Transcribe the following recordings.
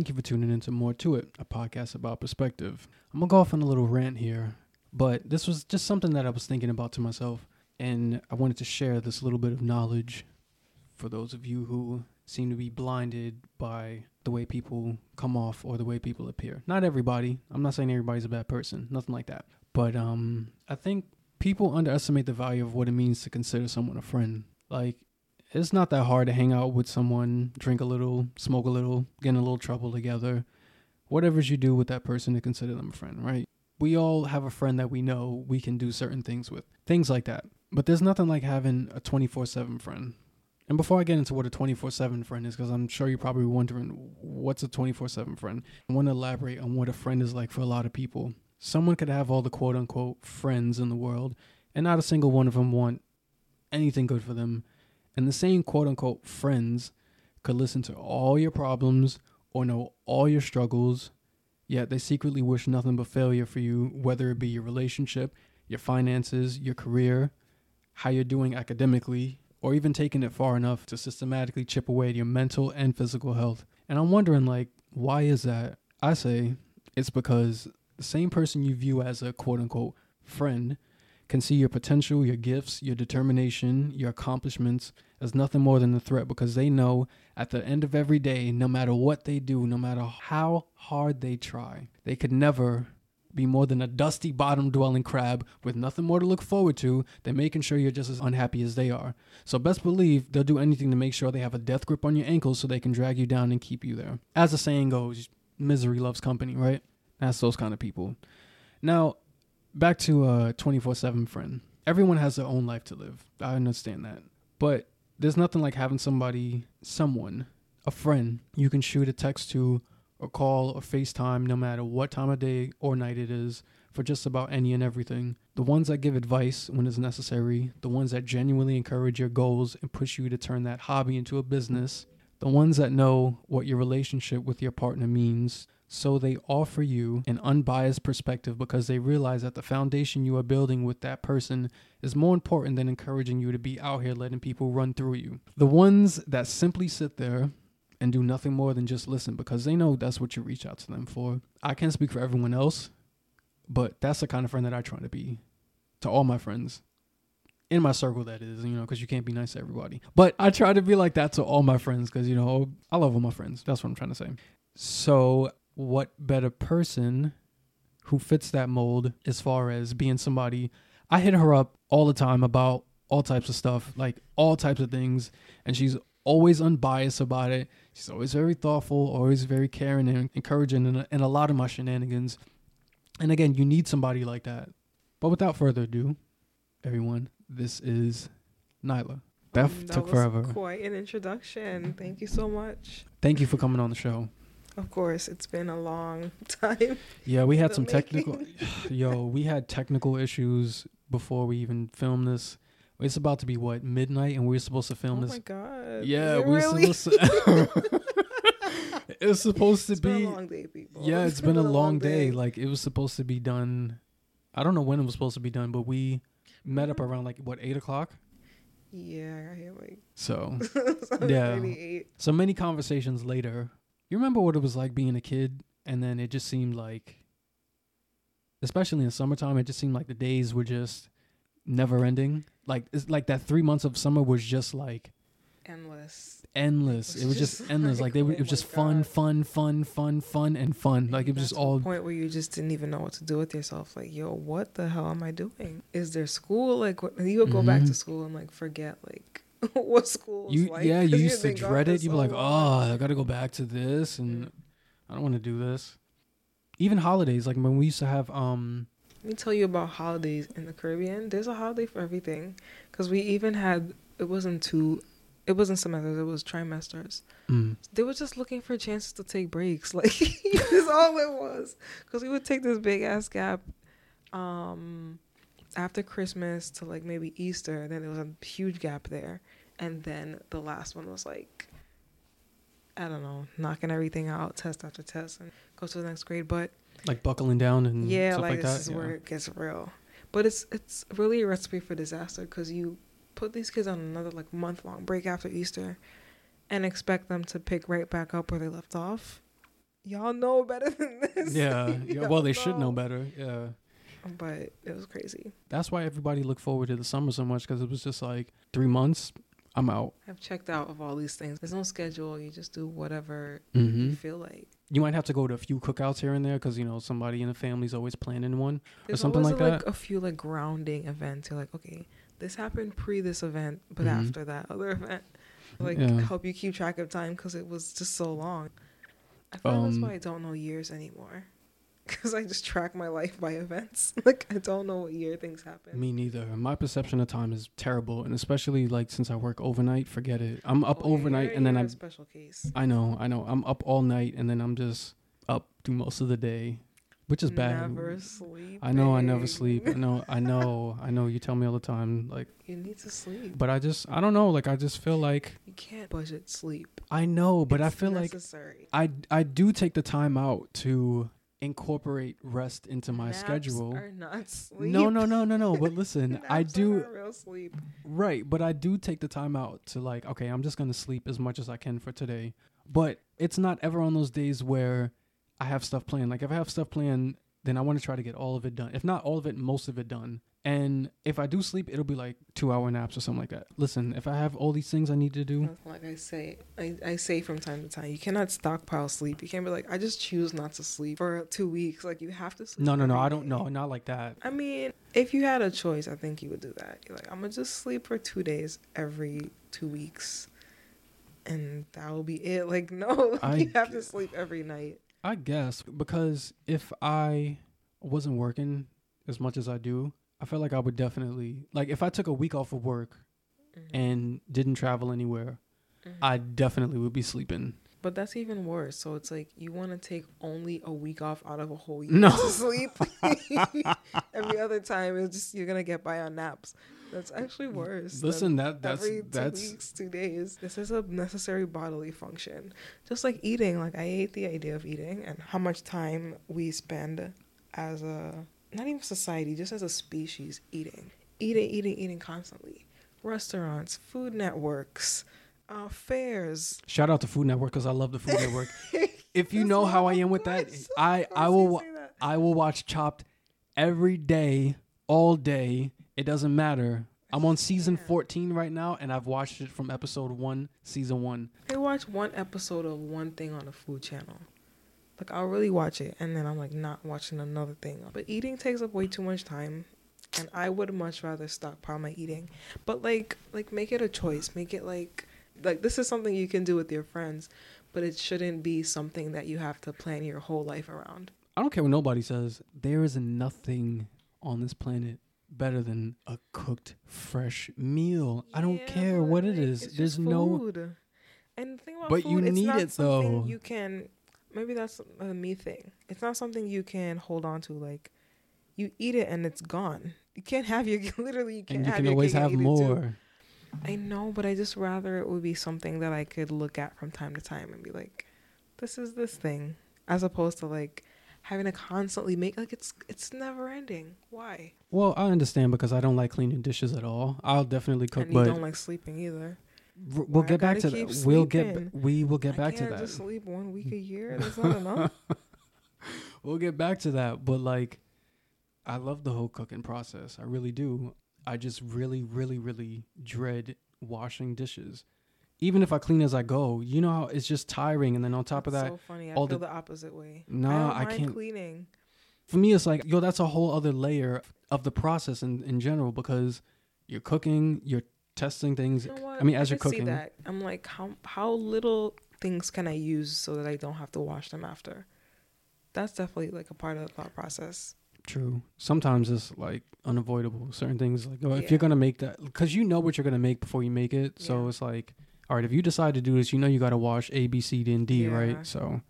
thank you for tuning into More to It, a podcast about perspective. I'm gonna go off on a little rant here, but this was just something that I was thinking about to myself, and I wanted to share this little bit of knowledge for those of you who seem to be blinded by the way people come off or the way people appear. Not everybody. I'm not saying everybody's a bad person, nothing like that. But um, I think people underestimate the value of what it means to consider someone a friend. Like, it's not that hard to hang out with someone, drink a little, smoke a little, get in a little trouble together. Whatever's you do with that person to consider them a friend, right? We all have a friend that we know we can do certain things with, things like that. But there's nothing like having a 24 7 friend. And before I get into what a 24 7 friend is, because I'm sure you're probably wondering what's a 24 7 friend, I want to elaborate on what a friend is like for a lot of people. Someone could have all the quote unquote friends in the world, and not a single one of them want anything good for them. And the same quote unquote friends could listen to all your problems or know all your struggles, yet they secretly wish nothing but failure for you, whether it be your relationship, your finances, your career, how you're doing academically, or even taking it far enough to systematically chip away at your mental and physical health. And I'm wondering, like, why is that? I say it's because the same person you view as a quote unquote friend can see your potential, your gifts, your determination, your accomplishments as nothing more than a threat because they know at the end of every day, no matter what they do, no matter how hard they try, they could never be more than a dusty bottom dwelling crab with nothing more to look forward to than making sure you're just as unhappy as they are. So best believe they'll do anything to make sure they have a death grip on your ankles so they can drag you down and keep you there. As the saying goes, misery loves company, right? That's those kind of people. Now, back to uh, a 24/7 friend. Everyone has their own life to live. I understand that. But there's nothing like having somebody, someone, a friend you can shoot a text to or call or FaceTime no matter what time of day or night it is for just about any and everything. The ones that give advice when it's necessary, the ones that genuinely encourage your goals and push you to turn that hobby into a business, the ones that know what your relationship with your partner means. So they offer you an unbiased perspective because they realize that the foundation you are building with that person is more important than encouraging you to be out here letting people run through you. The ones that simply sit there and do nothing more than just listen because they know that's what you reach out to them for. I can't speak for everyone else, but that's the kind of friend that I try to be to all my friends. In my circle, that is, you know, because you can't be nice to everybody. But I try to be like that to all my friends because, you know, I love all my friends. That's what I'm trying to say. So, what better person who fits that mold as far as being somebody? I hit her up all the time about all types of stuff, like all types of things. And she's always unbiased about it. She's always very thoughtful, always very caring and encouraging in a, in a lot of my shenanigans. And again, you need somebody like that. But without further ado, everyone, this is Nyla. Beth mm, that took was forever. Quite an introduction. Thank you so much. Thank you for coming on the show. Of course, it's been a long time. Yeah, we had some technical. Yo, we had technical issues before we even filmed this. It's about to be what midnight, and we are supposed to film oh this. Oh my god. Yeah, we really? supposed to. it was supposed to It's be. been a long day, people. Yeah, it's been a long day. Like it was supposed to be done. I don't know when it was supposed to be done, but we met up mm-hmm. around like what eight o'clock. yeah, I got here like So. Yeah. so many conversations later. You remember what it was like being a kid, and then it just seemed like, especially in the summertime, it just seemed like the days were just never ending. Like it's like that three months of summer was just like Endless. endless. It's It was just, just endless. Like, like, they were, oh it was just fun, fun, fun, fun, fun, and fun. Like it was just all point where you just didn't even know what to do with yourself. Like, yo, what the hell am I doing? Is there school? Like, what, you would go back to Mhm. school and like forget like what school. you. like, yeah, you used to dread it. You'd be like, oh, I got to go back to this, and I don't want to do this. Even holidays, like when we used to have, um, Let me tell you about holidays in the Caribbean. There's a holiday for everything. Because we even had, it wasn't two, it wasn't semesters, it was trimesters. mm, They were just looking for chances to take breaks. Like, that's all it was. Because we would take this big ass gap um, after Christmas to like maybe Easter. Then there was a huge gap there. And then the last one was like, I don't know, knocking everything out, test after test, and go to the next grade. But like buckling down and yeah, stuff like, like, this that. is yeah. where it gets real. But it's it's really a recipe for disaster because you put these kids on another like month long break after Easter, and expect them to pick right back up where they left off. Y'all know better than this. Yeah. yeah. Well, they should know better. Yeah. But it was crazy. That's why everybody looked forward to the summer so much because it was just like three months. I'm out. I've checked out of all these things. There's no schedule. You just do whatever Mm-hmm. you feel like. You might have to go to a few cookouts here and there because you know somebody in the family's always planning one. There's something like like that? a few like grounding events. You're like, okay, this happened pre this event, but Mhm. after that other event, like Yeah. help you keep track of time because it was just so long. I feel like that's Um, why I don't know years anymore. Because I just track my life by events. like I don't know what year things happen. Me neither. My perception of time is terrible, and especially like since I work overnight, forget it. I'm up Oh, overnight and then I'm. a special case. I know, I know. I'm up all night and then I'm just up through most of the day, which is bad. Never sleep. I know I never sleep. I know, I know, I know. You tell me all the time, like, You need to sleep. but I just, I don't know. Like, I just feel like You can't budget sleep. I know, but I It's feel like necessary. I, I do take the time out to incorporate rest into my Naps schedule. Are not sleep. No, no, no, no, no. But listen, I do. real sleep. Right, but I do take the time out to like, okay, I'm just gonna sleep as much as I can for today. But it's not ever on those days where I have stuff planned. Like if I have stuff planned, then I want to try to get all of it done. If not all of it, most of it done. And if I do sleep, it'll be like two hour naps or something like that. Listen, if I have all these things I need to do, Like I say, I, I say from time to time, you cannot stockpile sleep. You can't be like, I just choose not to sleep for two weeks. Like you have to sleep. no, no, no, I don't know, not like that. I mean, if you had a choice, I think you would do that. You're like, I'm gonna just sleep for two days every two weeks, and that will be it. Like, no, I you have to sleep every night. I guess because if I wasn't working as much as I do, I feel like I would definitely like if I took a week off of work Mhm. and didn't travel anywhere, Mhm. I definitely would be sleeping. But that's even worse. So it's like you want to take only a week off out of a whole year No. to sleep. Every other time, it's just you're gonna get by on naps. That's actually worse. Listen, that that's every two that's weeks, two days. This is a necessary bodily function, just like eating. Like I hate the idea of eating and how much time we spend as a not even society, just as a species, eating, eating, eating, eating constantly. Restaurants, food networks, uh, fairs. shout out to Food Network because I love the Food Network. If you know how I am with that, I I will you wa- say that. I will watch Chopped every day, all day. It doesn't matter. I'm on season Yeah. 14 right now, and I've watched it from episode one, season one. I watch one episode of one thing on the food channel. Like I'll really watch it and then I'm like not watching another thing. But eating takes up way too much time and I would much rather stockpile my eating. But like like make it a choice. Make it like like this is something you can do with your friends, but it shouldn't be something that you have to plan your whole life around. I don't care what nobody says. There is nothing on this planet better than a cooked fresh meal. I don't care what it is. There's no food. And the thing about But food, you it's need not it, something though. You can maybe that's a me thing. It's not something you can hold on to. Like you eat it and it's gone. You can't have your literally. You can't and you can always have eat it too. more. I know, but I just rather it would be something that I could look at from time to time and be like, "This is this thing," as opposed to like having to constantly make like it's it's never ending. Why? Well, I understand because I don't like cleaning dishes at all. I'll definitely cook, and you but don't like sleeping either. r- we'll I get back to that. We'll get we will get I back to that. just sleep one week a year. That's not enough. we'll get back to that. But like, I love the whole cooking process. I really do. I just really, really, really dread washing dishes. Even if I clean as I go, you know how it's just tiring. And then on top of that, so funny. I all feel the- the, opposite way. Nah, I, I can't- cleaning. for me, it's like, yo, that's a whole other layer of the process in, in general because you're cooking, you're testing things. You know? I mean, as you're could see cooking, that. I'm like, how how little things can I use so that I don't have to wash them after? That's definitely like a part of the thought process. True. Sometimes it's like unavoidable. Certain things, like oh, if you're gonna make that, because you know what you're gonna make before you make it. So Yeah. it's like, all right, if you decide to do this, you know you gotta wash A, B, C, D, and D, Yeah. right? So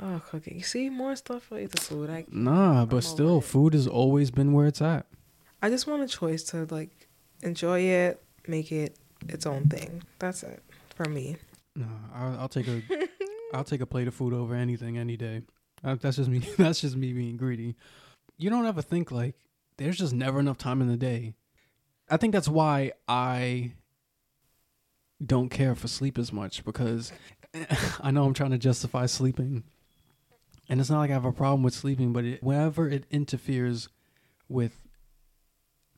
Oh, cooking. See more stuff related to food. I nah, I'm but still, it. food has always been where it's at. I just want a choice to like enjoy it, make it its own thing. That's it for me. No, I'll, I'll take a, I'll take a plate of food over anything any day. Uh, That's just me. That's just me being greedy. You don't ever think like there's just never enough time in the day. I think that's why I don't care for sleep as much because I know I'm trying to justify sleeping. And it's not like I have a problem with sleeping, but it, whenever it interferes with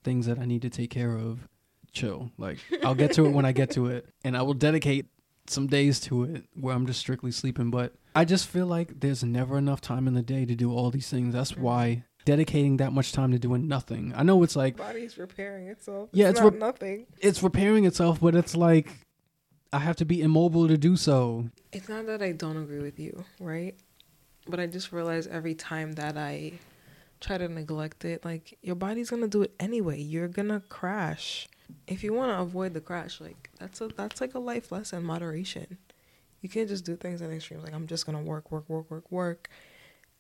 things that I need to take care of, chill. Like I'll get to it when I get to it, and I will dedicate some days to it where I'm just strictly sleeping. But I just feel like there's never enough time in the day to do all these things. That's why dedicating that much time to doing nothing. I know it's like body's repairing itself. Yeah, it's, it's not rep- nothing. it's repairing itself, but it's like I have to be immobile to do so. It's not that I don't agree with you, right? But I just realize every time that I try to neglect it, like your body's gonna do it anyway. You're gonna crash. If you want to avoid the crash, like that's a that's like a life lesson, moderation. You can't just do things in extremes. Like I'm just gonna work, work, work, work, work,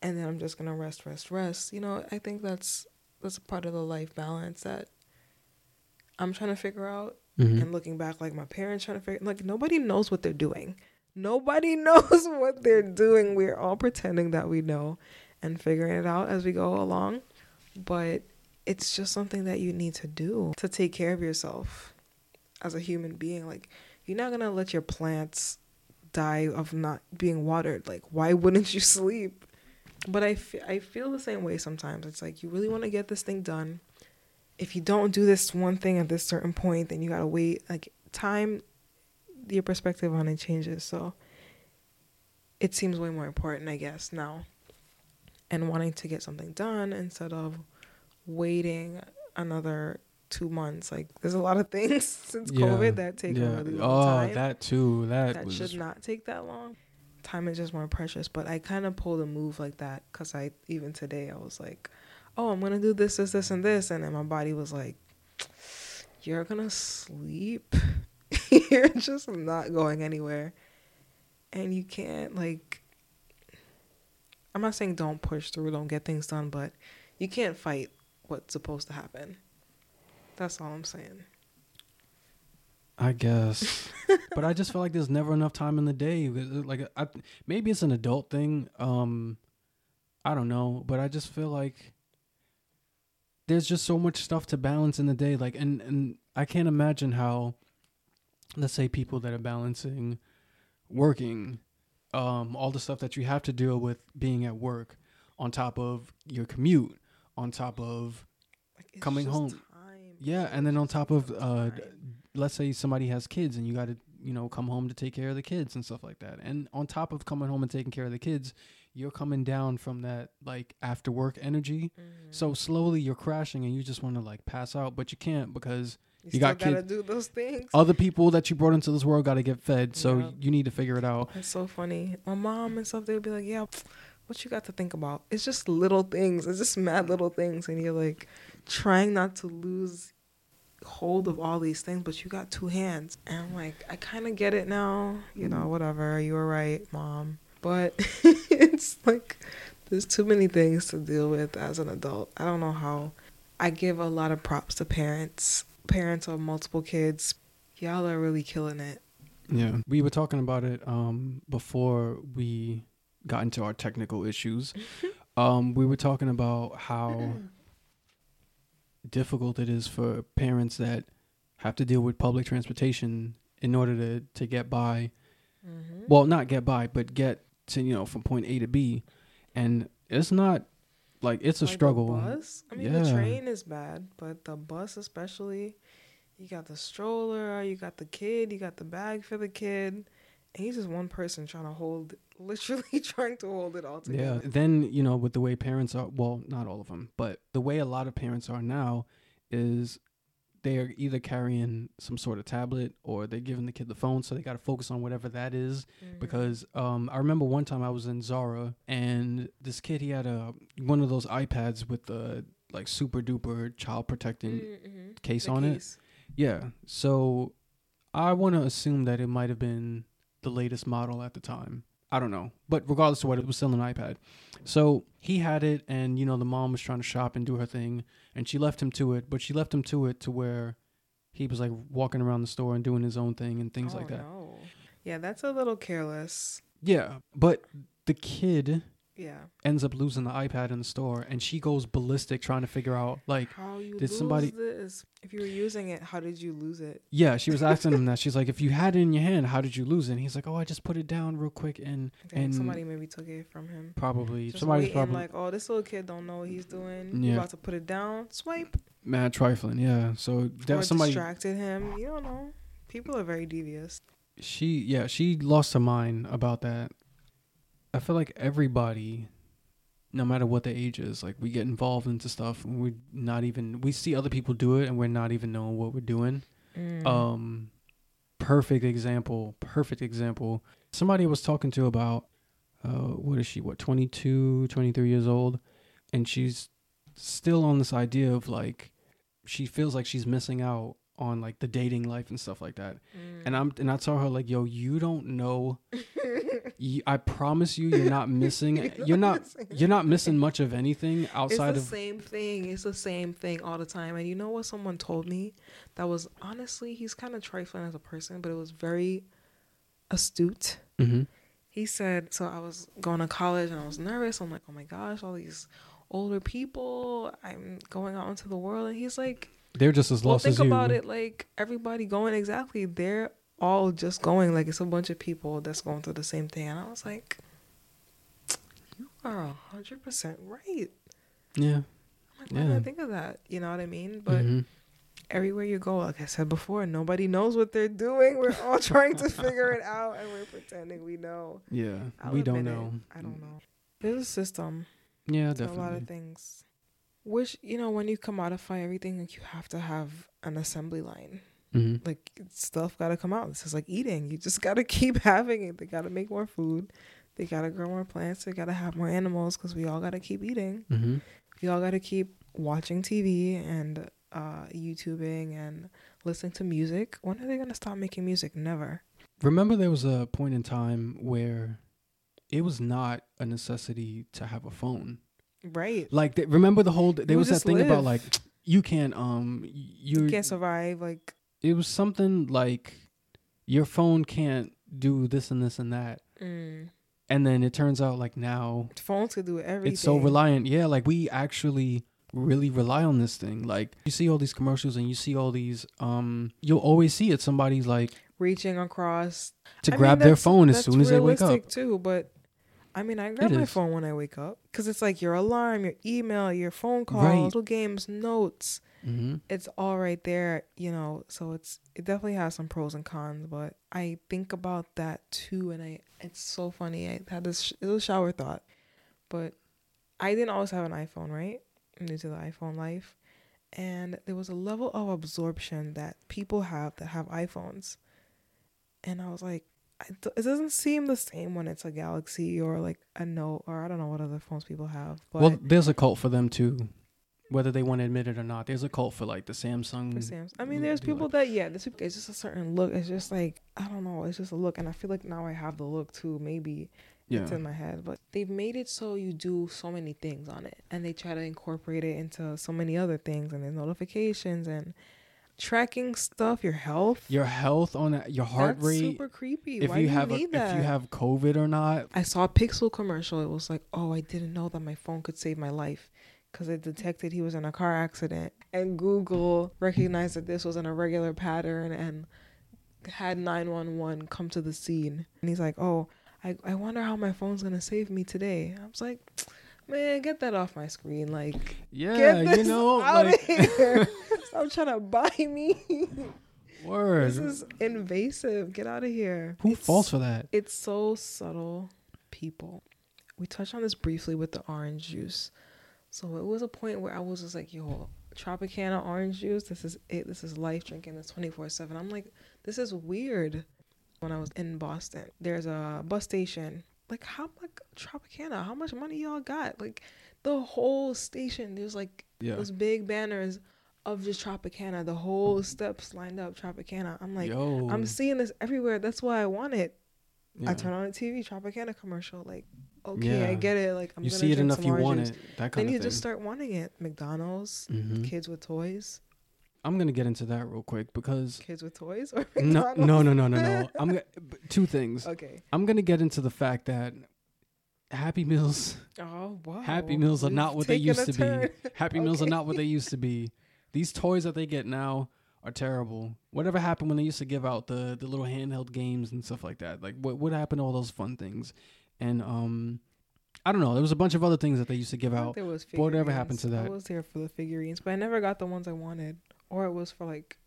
and then I'm just gonna rest, rest, rest. You know, I think that's that's a part of the life balance that I'm trying to figure out Mhm. and looking back like my parents trying to figure like nobody knows what they're doing. Nobody knows what they're doing. We're all pretending that we know and figuring it out as we go along but it's just something that you need to do to take care of yourself as a human being. Like you're not gonna let your plants die of not being watered. Like why wouldn't you sleep? But I I feel the same way sometimes. It's like you really want to get this thing done if you don't do this one thing at this certain point, then you gotta wait. Like time, your perspective on it changes. So it seems way more important, I guess, now. And wanting to get something done instead of waiting another two months. Like there's a lot of things since Yeah. COVID that take a really long oh, time. that too. That, that should not take that long. Time is just more precious. But I kind of pulled a move like that because I even today I was like, oh, I'm gonna do this, this, this, and this, and then my body was like, you're gonna sleep. you're just not going anywhere, and you can't like. I'm not saying don't push through, don't get things done, but you can't fight what's supposed to happen. That's all I'm saying. I guess, but I just feel like there's never enough time in the day. Like, I, maybe it's an adult thing. Um, I don't know, but I just feel like there's just so much stuff to balance in the day. Like, and and I can't imagine how, let's say, people that are balancing working, um, all the stuff that you have to deal with being at work, on top of your commute, on top of Like, Coming home. time. yeah, and then on top of uh, let's say somebody has kids and you got to you know come home to take care of the kids and stuff like that and on top of coming home and taking care of the kids you're coming down from that like after work energy Mhm. so slowly you're crashing and you just want to like pass out but you can't because you, you still got gotta kids- do those things. other people that you brought into this world got to get fed so Yeah. you need to figure it out It's so funny. My mom and stuff, they'd be like, "Yeah, what you got to think about? It's just little things. It's just mad little things, and you're like trying not to lose hold of all these things, but you got two hands." And I'm like, I kind of get it now. You know, whatever. You were right, mom. But it's like there's too many things to deal with as an adult. I don't know how. I give a lot of props to parents. Parents of multiple kids. Y'all are really killing it. yeah we were talking about it um before we got into our technical issues um we were talking about how difficult it is for parents that have to deal with public transportation in order to to get by Mm-hmm. well not get by but get to you know from point a to b and it's not like it's a Like struggle bus? I mean, Yeah. the train is bad, but the bus especially. You got the stroller, you got the kid, you got the bag for the kid, and he's just one person trying to hold, literally trying to hold it all together. yeah then you know with the way parents are well not all of them but the way a lot of parents are now is they're either carrying some sort of tablet or they're giving the kid the phone so they got to focus on whatever that is Mhm. because um, I remember one time I was in Zara and this kid he had a one of those iPads with the like super duper child protecting Mhm. case The on it. Yeah, so I want to assume that it might have been the latest model at the time. I don't know, but regardless of what, it was still an iPad. So he had it, and you know the mom was trying to shop and do her thing, and she left him to it. But she left him to it to where he was like walking around the store and doing his own thing and things Oh, like that. No. Yeah, that's a little careless. Yeah, but the kid Yeah. ends up losing the iPad in the store, and she goes ballistic trying to figure out like. How you Did lose somebody- this? If you were using it, how did you lose it? Yeah, she was asking him that. She's like, "If you had it in your hand, how did you lose it?" And he's like, "Oh, I just put it down real quick and And- somebody maybe took it from him. probably Just somebody's waiting, probably like, oh, this little kid don't know what he's doing. Yeah. About to put it down? Swipe. mad trifling." Yeah, so that somebody distracted him. You don't know. People are very devious. she yeah she lost her mind about that. I feel like everybody, no matter what the age is, like we get involved into stuff and we're not even we see other people do it and we're not even knowing what we're doing. Mm. um perfect example perfect example somebody I was talking to about uh what is she what 22 23 years old and she's still on this idea of like she feels like she's missing out on like the dating life and stuff like that Mm. and i'm and i tell her like yo you don't know you, i promise you you're not missing you're not you're not missing much of anything outside it's of the same thing. It's the same thing all the time. And you know what someone told me that was honestly he's kind of trifling as a person, but it was very astute. Mhm. He said, so I was going to college and I was nervous. I'm like, oh my gosh, all these older people. I'm going out into the world, and he's like, they're just as well, lost think as you about it. Like everybody going exactly. They're all just going. Like it's a bunch of people that's going through the same thing. And I was like, you are a hundred percent right. yeah I'm like, didn't I think of that? You know what I mean? But Mhm. everywhere you go, like I said before, nobody knows what they're doing. We're all trying to figure it out, and we're pretending we know. yeah I'll we don't admit it. know I don't know. There's a system. yeah definitely a lot of things. Which you know, when you commodify everything, like you have to have an assembly line. hmm Like stuff got to come out. This is like eating. You just got to keep having it. They got to make more food. They got to grow more plants. They got to have more animals because we all got to keep eating. hmm We all got to keep watching TV and uh, YouTubing and listening to music. When are they gonna stop making music? Never. Remember, there was a point in time where it was not a necessity to have a phone. Right. Like, th- remember the whole? There was that thing about like you can't um you can't survive. Like It was something like your phone can't do this and this and that, mm, and then it turns out like now phones could do everything. it's so reliant. Yeah, like we actually really rely on this thing. Like you see all these commercials and you see all these um you'll always see it. Somebody's like reaching across to I mean, grab their phone as soon as they wake up. Too, but I mean, I grab It my is. phone when I wake up because it's like your alarm, your email, your phone calls, Right. little games, notes. hmm It's all right there, you know. So it's it definitely has some pros and cons, but I think about that too, and I it's so funny. I had this sh- little shower thought, but I didn't always have an iPhone, right? I'm new to the iPhone life, and there was a level of absorption that people have that have iPhones, and I was like, it doesn't seem the same when it's a Galaxy or like a Note or I don't know what other phones people have, but. Well, there's a cult for them too, whether they want to admit it or not. There's a cult for like the Samsung. for Sam's. I mean, there's people like- that yeah, this it's just a certain look. It's just like I don't know. It's just a look, and I feel like now I have the look too. Maybe Yeah, it's in my head, but they've made it so you do so many things on it, and they try to incorporate it into so many other things, and there's notifications and tracking stuff, your health. your health on your heart That's rate. super creepy. If Why you do have you a, need that? if you have COVID or not. I saw a Pixel commercial. It was like, oh, I didn't know that my phone could save my life because it detected he was in a car accident. And Google recognized that this was an irregular pattern and had 911 come to the scene. And he's like, oh, I, I wonder how my phone's going to save me today. I was like, man, get that off my screen. Like, Yeah, you know, out like of here. Stop trying to buy me. word. this is invasive. Get out of here. Who It's- falls for that? it's so subtle people we touched on this briefly with the orange juice so it was a point where i was just like yo tropicana orange juice this is it this is life drinking this 24-7 i'm like this is weird when i was in boston there's a bus station like how much tropicana how much money y'all got like the whole station there's like Yeah. those big banners of just tropicana the whole steps lined up tropicana i'm like Yo. i'm seeing this everywhere that's why i want it yeah. I turn on the TV, Tropicana commercial. Like, okay, I get it. Like, I'm you gonna see it enough, you want juice. it. That kind Then you thing. just start wanting it. McDonald's, Mhm. kids with toys, I'm gonna get into that real quick because kids with toys, or no, McDonald's. no, no, no, no, no. I'm gonna, two things. Okay. I'm gonna get into the fact that Happy Meals. Oh wow. Happy Meals are not what they used to be. turn. Happy Meals are not what they used to be. These toys that they get now are terrible. Whatever happened when they used to give out the the little handheld games and stuff like that? Like what what happened to all those fun things? And um I don't know. There was a bunch of other things that they used to give out. there was Whatever happened to that? I was there for the figurines, but I never got the ones I wanted, or it was for like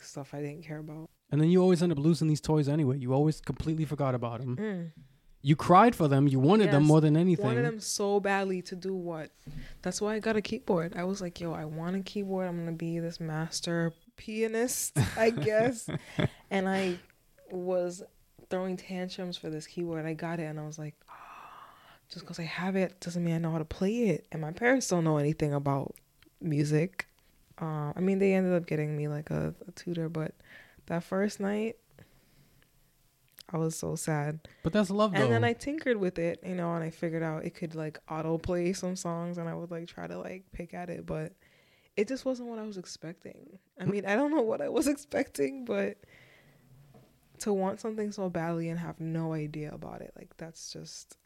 stuff I didn't care about. And then you always end up losing these toys anyway. You always completely forgot about them. Mm. You cried for them. You wanted them more than anything. Wanted them so badly to do what? That's why I got a keyboard. I was like, yo, I want a keyboard. I'm gonna be this master pianist, I guess. and I was throwing tantrums for this keyboard. I got it, and I was like, just because I have it doesn't mean I know how to play it. And my parents don't know anything about music. Uh, I mean, they ended up getting me like a, a tutor, but that first night, I was so sad. but that's love though. And then I tinkered with it, you know, and I figured out it could like auto play some songs and I would like try to like pick at it, but it just wasn't what I was expecting. I mean, I don't know what I was expecting, but to want something so badly and have no idea about it, like that's just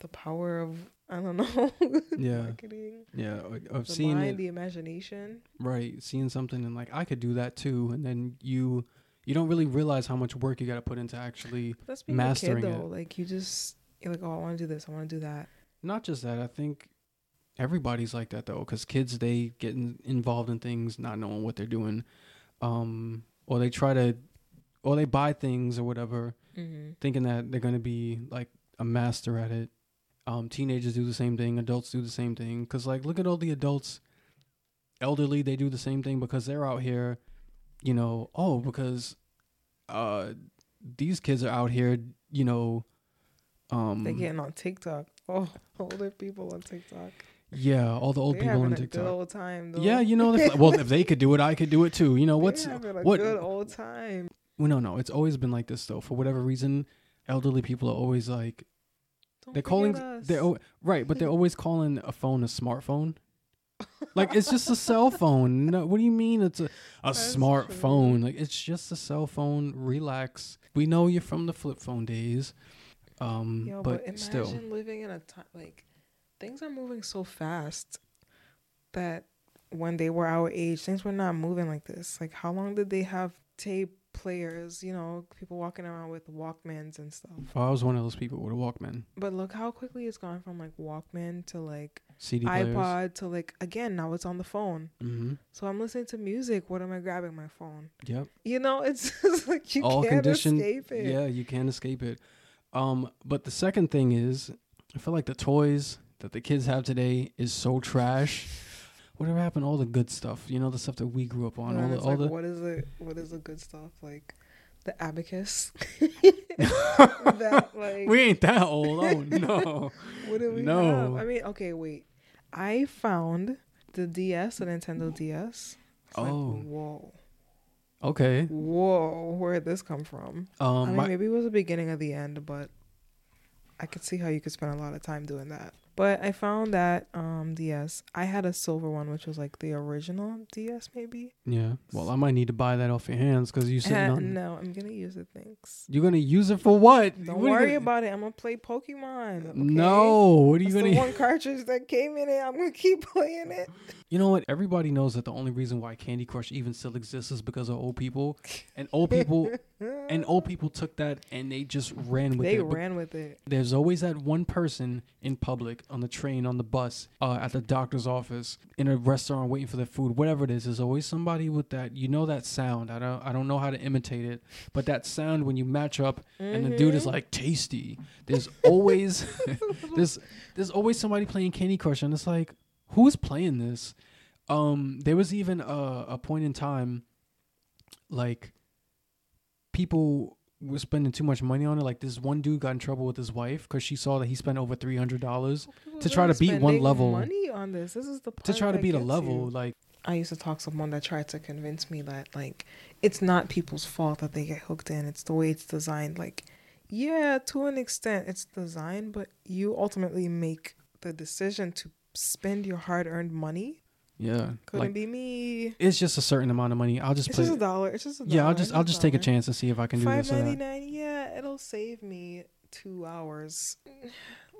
the power of I don't know Yeah. marketing. yeah, I've The seeing mind, it the imagination. right, seeing something and like I could do that too, and then you you don't really realize how much work you got to put into actually That's being Mastering a kid it. though. Like you just you're like, oh, I want to do this, I want to do that. not just that. I think everybody's like that though, because kids they get in, involved in things not knowing what they're doing, um, or they try to, or they buy things or whatever, Mm-hmm. thinking that they're gonna be like a master at it. Um, teenagers do the same thing. Adults do the same thing. Cause like, look at all the adults, elderly. They do the same thing because they're out here, you know. Oh, because, uh, these kids are out here, you know. Um, They getting on TikTok. Oh, older people on TikTok. yeah, all the old They're people on TikTok. old time. Yeah, you know, they're well, if they could do it, I could do it too. You know, what's They're what? good old time. Well, no, no, it's always been like this though. For whatever reason, elderly people are always like Don't they're calling us. they're al- right, but they're always calling a phone a smartphone. like it's just a cell phone. No, what do you mean it's a a smartphone? Like it's just a cell phone. Relax. We know you're from the flip phone days. Um, Yo, but, but, imagine still, living in a time like things are moving so fast that when they were our age, things were not moving like this. Like how long did they have tape players? You know, people walking around with Walkmans and stuff. I was one of those people with a Walkman, But look how quickly it's gone from like Walkman to like CD players. iPod to like again now it's on the phone. Mm-hmm. So I'm listening to music. What am I grabbing my phone? Yep. You know, it's just like you all can't escape it. Yeah, you can't escape it. Um, but the second thing is, I feel like the toys that the kids have today is so trash. Whatever happened all the good stuff? You know, the stuff that we grew up on. And all the, all like, the what is it? What is the good stuff? Like the abacus. that like we ain't that old. Oh no. what do we no. have? I mean, okay, wait. I found the DS, the Nintendo DS. It's like, Oh. whoa, Okay. whoa! Where did this come from? I Um, mean, my, maybe it was the beginning of the end, but I could see how you could spend a lot of time doing that. But I found that um DS. I had a silver one, which was like the original DS, maybe. yeah. Well, I might need to buy that off your hands because you said Uh, no, I'm gonna use it. Thanks. You're gonna use it for what? Don't What worry gonna- about it. I'm gonna play Pokemon. Okay? No. What are you That's gonna? the one cartridge that came in it. I'm gonna keep playing it. You know what? Everybody knows that the only reason why Candy Crush even still exists is because of old people, and old people and old people took that and they just ran with they it. But ran with it. There's always that one person in public, on the train, on the bus, uh, at the doctor's office, in a restaurant waiting for their food, whatever it is. There's always somebody with that. You know that sound. I don't. I don't know how to imitate it, but that sound when you match up and the dude is Mhm. like tasty. There's always there's there's always somebody playing Candy Crush, and it's like who's playing this? Um, there was even a a point in time, like people were spending too much money on it. Like this one dude got in trouble with his wife because she saw that he spent over three hundred dollars to try to beat one level- Money on this. This is the to try to beat a level. you. Like I used to talk to someone that tried to convince me that like it's not people's fault that they get hooked in. It's the way it's designed. Like, yeah, to an extent it's designed, but you ultimately make the decision to spend your hard-earned money. yeah, Couldn't like be me. it's just a certain amount of money. I'll just It's play. just a dollar. It's just a dollar. yeah, I'll just I'll just take a chance and see if I can do Five this or ninety nine. Yeah, it'll save me two hours.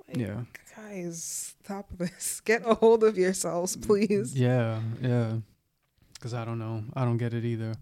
Like, Yeah. guys, stop this. Get a hold of yourselves, please. Yeah, yeah. Because I don't know. I don't get it either.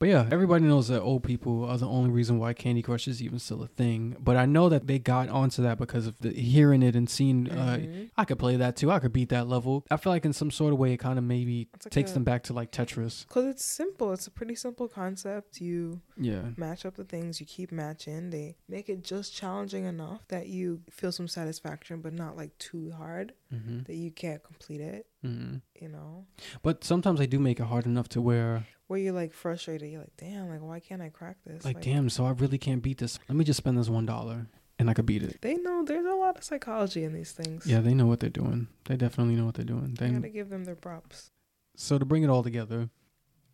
But yeah, everybody knows that old people are the only reason why Candy Crush is even still a thing. But I know that they got onto that because of the, hearing it and seeing, uh, Mhm. I could play that too. I could beat that level. I feel like in some sort of way, it kind of maybe like takes a- them back to like Tetris. Cause it's simple. It's a pretty simple concept. You Yeah. match up the things. You keep matching. They make it just challenging enough that you feel some satisfaction, but not like too hard hmm that you can't complete it. hmm You know, But sometimes they do make it hard enough to where, where you're like frustrated. You're like, damn, like why can't I crack this? like, damn, so I really can't beat this. Let me just spend this one dollar and I could beat it. They know there's a lot of psychology in these things. Yeah, they know what they're doing. They definitely know what they're doing. You They, gotta give them their props. so to bring it all together,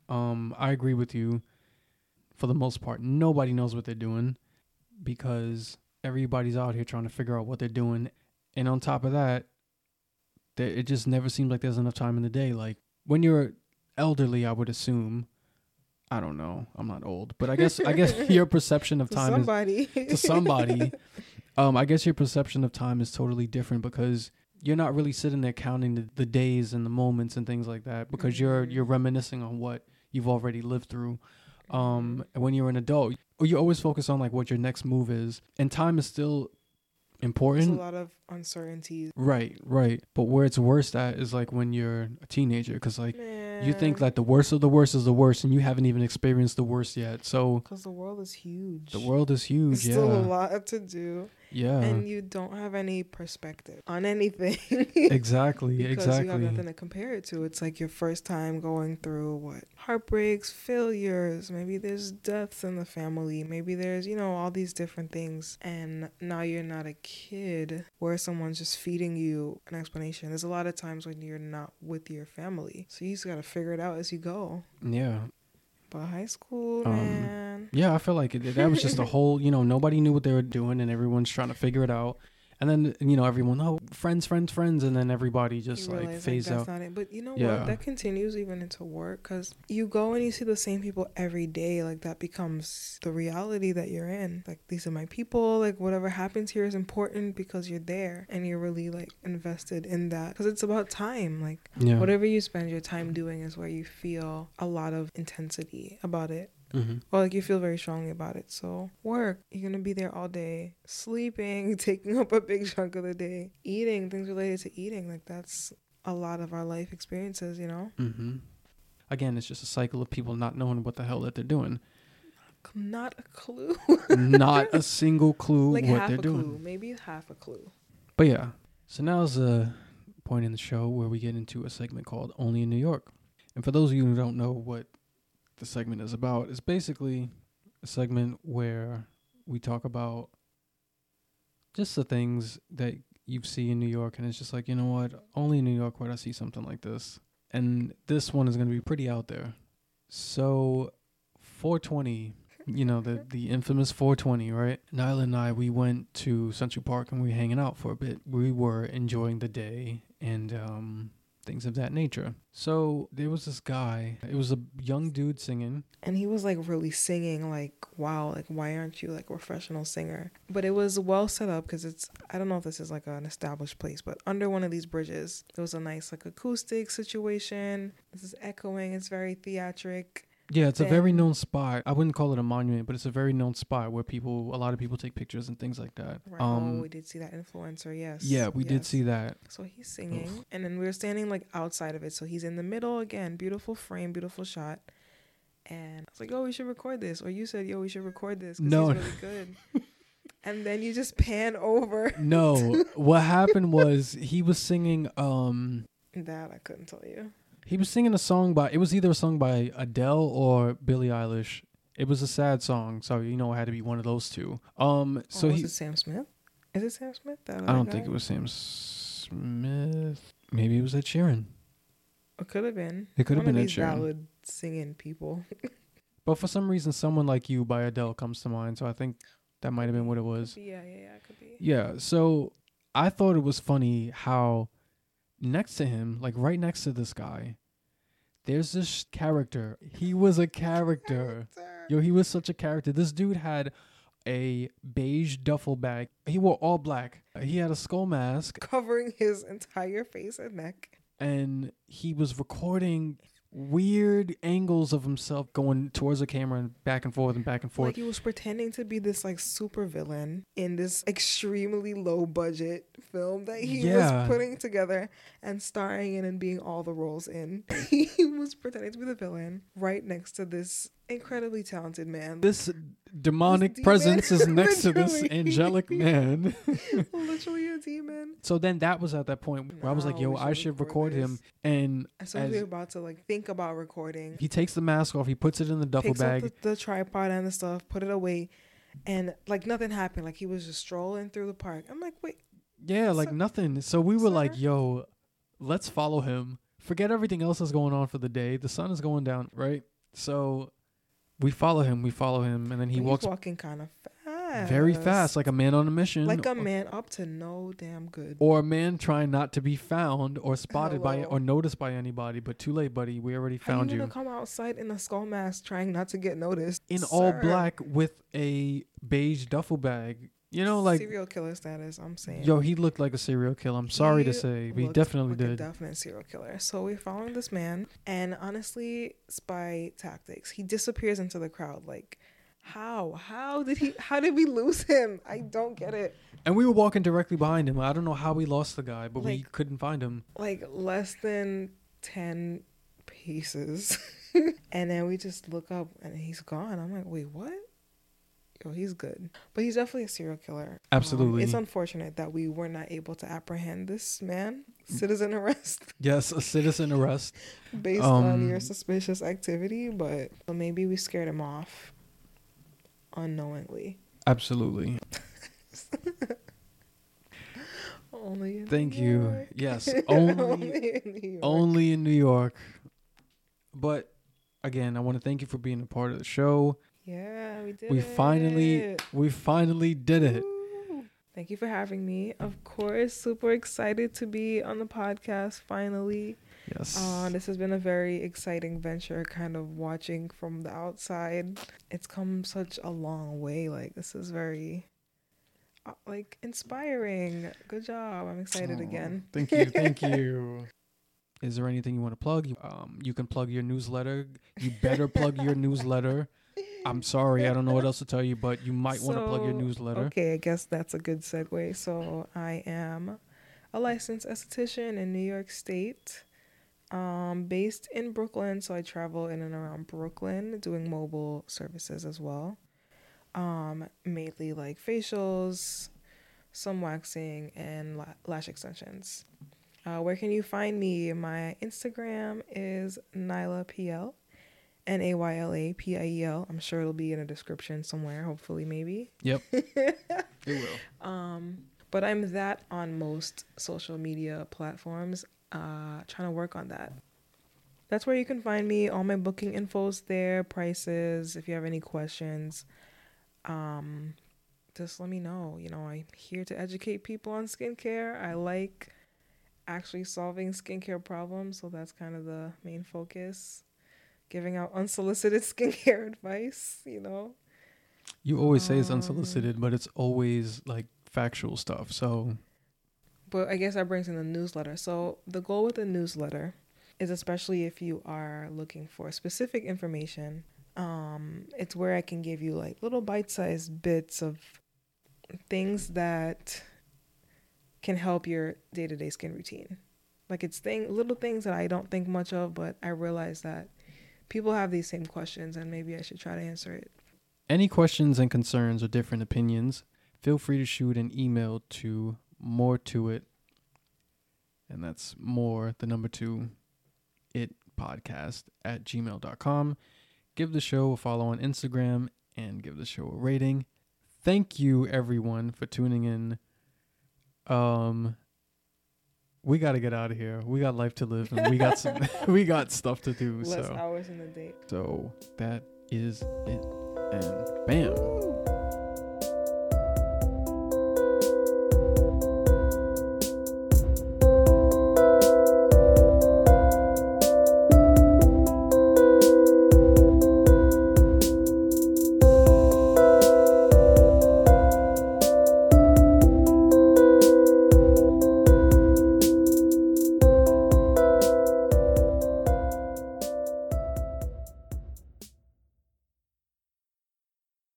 um, I agree with you. For the most part, nobody knows what they're doing because everybody's out here trying to figure out what they're doing, and on top of that, there, it just never seems like there's enough time in the day. Like when you're elderly, I would assume. I don't know. I'm not old, but I guess I guess your perception of To time is somebody. to somebody. um, I guess your perception of time is totally different because you're not really sitting there counting the, the days and the moments and things like that because you're Mhm. you're reminiscing on what you've already lived through. Mm-hmm. Um, when you're an adult, you always focus on like what your next move is, and time is still There's a lot of uncertainties. Right, right. But where it's worst at is like when you're a teenager, because like you think Man. that the worst of the worst is the worst, and you haven't even experienced the worst yet. So Because the world is huge. the world is huge. There's still a lot to do. Yeah. And you don't have any perspective on anything. exactly, because exactly. you have nothing to compare it to. It's like your first time going through what? Heartbreaks, failures, maybe there's deaths in the family, maybe there's, you know, all these different things. And now you're not a kid where someone's just feeding you an explanation. There's a lot of times when you're not with your family. So you just got to figure it out as you go. Yeah. But high school, Um, man. Yeah, I feel like it, that was just a whole, you know, nobody knew what they were doing and everyone's trying to figure it out. And then, you know, everyone, oh, friends, friends, friends. And then everybody just you like realize, phase that's out. not it. But you know Yeah. what? That continues even into work because you go and you see the same people every day. Like that becomes the reality that you're in. Like these are my people. Like whatever happens here is important because you're there and you're really like invested in that because it's about time. Like Yeah. whatever you spend your time doing is where you feel a lot of intensity about it. Hmm Or like you feel very strongly about it. So work, you're gonna be there all day, sleeping, taking up a big chunk of the day, eating, things related to eating. Like that's a lot of our life experiences, you know? hmm Again, it's just a cycle of people not knowing what the hell that they're doing. Not a clue. not a single clue like what half they're a doing. clue. Maybe half a clue. But yeah, so now's a point in the show where we get into a segment called Only in New York. And for those of you who don't know what the segment is about, is basically a segment where we talk about just the things that you see in New York, and it's just like, you know what, only in New York would I see something like this. And this one is going to be pretty out there. So, 420 you know the the infamous 420 right nyla and i we went to central park and we were hanging out for a bit we were enjoying the day and um things of that nature so there was this guy it was a young dude singing And he was like really singing, like, wow, like, why aren't you like a professional singer? But it was well set up because it's, I don't know if this is like an established place, but under one of these bridges, there was a nice like acoustic situation. This is echoing, it's very theatric. Yeah it's a very known spot i wouldn't call it a monument but it's a very known spot where people a lot of people take pictures and things like that Right. um oh, we did see that influencer, yes. yeah we did see that So he's singing, and then we were standing like outside of it. So he's in the middle again, beautiful frame, beautiful shot. And I was like, "Oh, we should record this." Or you said, "Yo, we should record this." No. he's really good. and then you just pan over. no what happened was he was singing um That I couldn't tell you. He was singing a song by it was either a song by Adele or Billie Eilish. It was a sad song, so you know it had to be one of those two. Um, So so was he, it Sam Smith? Is it Sam Smith? That I don't think it was Sam Smith. Maybe it was Ed Sheeran. It could have been. It could have been Ed Sheeran. ballad singing people. But for some reason, "Someone Like You" by Adele comes to mind. So I think that might have been what it was. Yeah, yeah, yeah. It could be. Yeah. So I thought it was funny how next to him, like right next to this guy, there's this character. He was a character. Yo, he was such a character. This dude had a beige duffel bag. He wore all black. He had a skull mask Covering his entire face and neck. and he was recording weird angles of himself going towards the camera and back and forth and back and forth. Like he was pretending to be this like super villain in this extremely low budget film that he Yeah. was putting together and starring in and being all the roles in. he was pretending to be the villain right next to this incredibly talented man. this demonic demon, presence is next to this angelic man. Literally a demon. so then that was at that point where I was like, yo, I should record record him. And As soon as, we were about to like think about recording, he takes the mask off, he puts it in the duffel bag. the, the tripod and the stuff, put it away, and like nothing happened. Like he was just strolling through the park. I'm like, wait, Yeah, like Sir- nothing. So we were like, yo, let's follow him. Forget everything else that's going on for the day. The sun is going down, right? So we follow him, we follow him, and then he and walks he's walking kind of fast, very fast, like a man on a mission. like a man up to no damn good. Or a man trying not to be found or spotted by or noticed by anybody, but too late, buddy. We already How found you you. gonna come outside in a skull mask, trying not to get noticed? In all black with a beige duffel bag. You know, like serial killer status. I'm saying. yo, he looked like a serial killer. I'm sorry to He say, he definitely like a did. definite serial killer. So we're following this man, and honestly, spy tactics. He disappears into the crowd. Like, how? How did he? How did we lose him? I don't get it. And we were walking directly behind him. I don't know how we lost the guy, but we couldn't find him. Like less than ten paces, and then we just look up, and he's gone. I'm like, wait, what? Yo, he's good, but he's definitely a serial killer. Um, Absolutely. it's unfortunate that we were not able to apprehend this man, citizen arrest. Yes, a citizen arrest. based on Um, your suspicious activity, but maybe we scared him off unknowingly. Absolutely. Only in Thank New you. York. Yes, only only in New York. only in New York. But again, I want to thank you for being a part of the show. Yeah, we did. We it. finally we finally did it. Woo. Thank you for having me. Of course, super excited to be on the podcast finally. Yes. Uh, this has been a very exciting venture, kind of watching from the outside. It's come such a long way. Like, this is very, uh, like, inspiring. Good job. I'm excited Aw, again. Thank you. Thank you. Is there anything you want to plug? Um, you can plug your newsletter. You better plug your newsletter. I'm sorry, I don't know what else to tell you, but you might want to plug your newsletter. Okay, I guess that's a good segue. So, I am a licensed esthetician in New York State, um, based in Brooklyn. So, I travel in and around Brooklyn doing mobile services as well. Um, mainly like facials, some waxing, and la- lash extensions. Uh, where can you find me? My Instagram is Nayla NaylaPiel, N A Y L A P I E L. I'm sure it'll be in a description somewhere, hopefully, maybe. Yep. it will. Um, but I'm that on most social media platforms. Uh, trying to work on that. That's where you can find me. All my booking info's there, prices. If you have any questions, um, just let me know. You know, I'm here to educate people on skincare. I like actually solving skincare problems, so that's kind of the main focus. Giving out unsolicited skincare advice, you know. You always say it's Um, unsolicited, but it's always like factual stuff. So But I guess that brings in the newsletter. So the goal with the newsletter is especially if you are looking for specific information, um, it's where I can give you like little bite-sized bits of things that can help your day-to-day skin routine. Like it's thing little things that I don't think much of, but I realize that people have these same questions and maybe I should try to answer it. Any questions and concerns or different opinions, feel free to shoot an email to more to it. And that's more, the number two, it podcast at gmail.com. Give the show a follow on Instagram and give the show a rating. Thank you everyone for tuning in. Um we got to get out of here. We got life to live and we got some we got stuff to do. Less so hours in the day. so that is it. And bam. Woo.